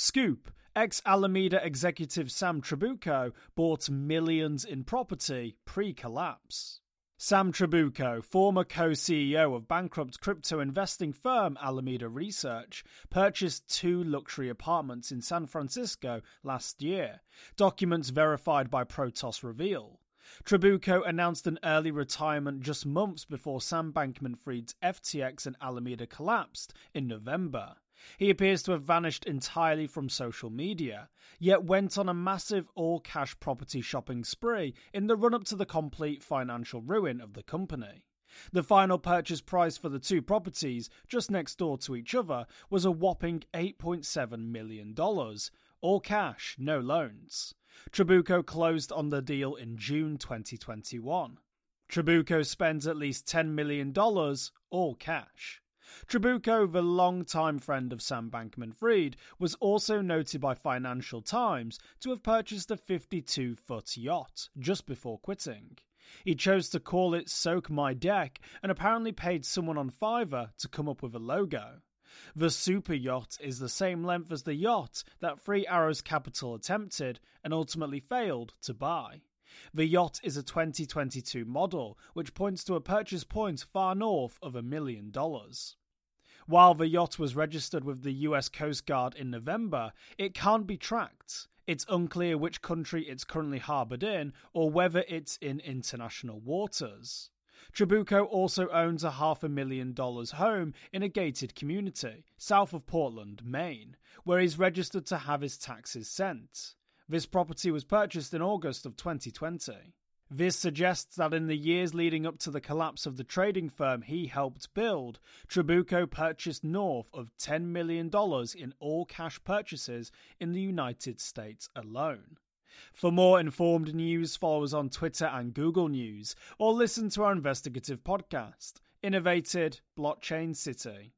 Scoop Ex Alameda executive Sam Trabucco bought millions in property pre collapse. Sam Trabucco, former co CEO of bankrupt crypto investing firm Alameda Research, purchased two luxury apartments in San Francisco last year, documents verified by Protos reveal. Trabucco announced an early retirement just months before Sam Bankman Fried's FTX and Alameda collapsed in November. He appears to have vanished entirely from social media, yet went on a massive all cash property shopping spree in the run up to the complete financial ruin of the company. The final purchase price for the two properties, just next door to each other, was a whopping $8.7 million. All cash, no loans. Trabucco closed on the deal in June 2021. Trabucco spends at least $10 million, all cash. Trabucco, the longtime friend of Sam Bankman Fried, was also noted by Financial Times to have purchased a 52 foot yacht just before quitting. He chose to call it Soak My Deck and apparently paid someone on Fiverr to come up with a logo. The super yacht is the same length as the yacht that Three Arrows Capital attempted and ultimately failed to buy. The yacht is a 2022 model, which points to a purchase point far north of a million dollars. While the yacht was registered with the US Coast Guard in November, it can't be tracked. It's unclear which country it's currently harboured in or whether it's in international waters. Trabucco also owns a half a million dollars home in a gated community south of Portland, Maine, where he's registered to have his taxes sent. This property was purchased in August of 2020. This suggests that in the years leading up to the collapse of the trading firm he helped build, Trabucco purchased north of $10 million in all cash purchases in the United States alone. For more informed news, follow us on Twitter and Google News, or listen to our investigative podcast, Innovated Blockchain City.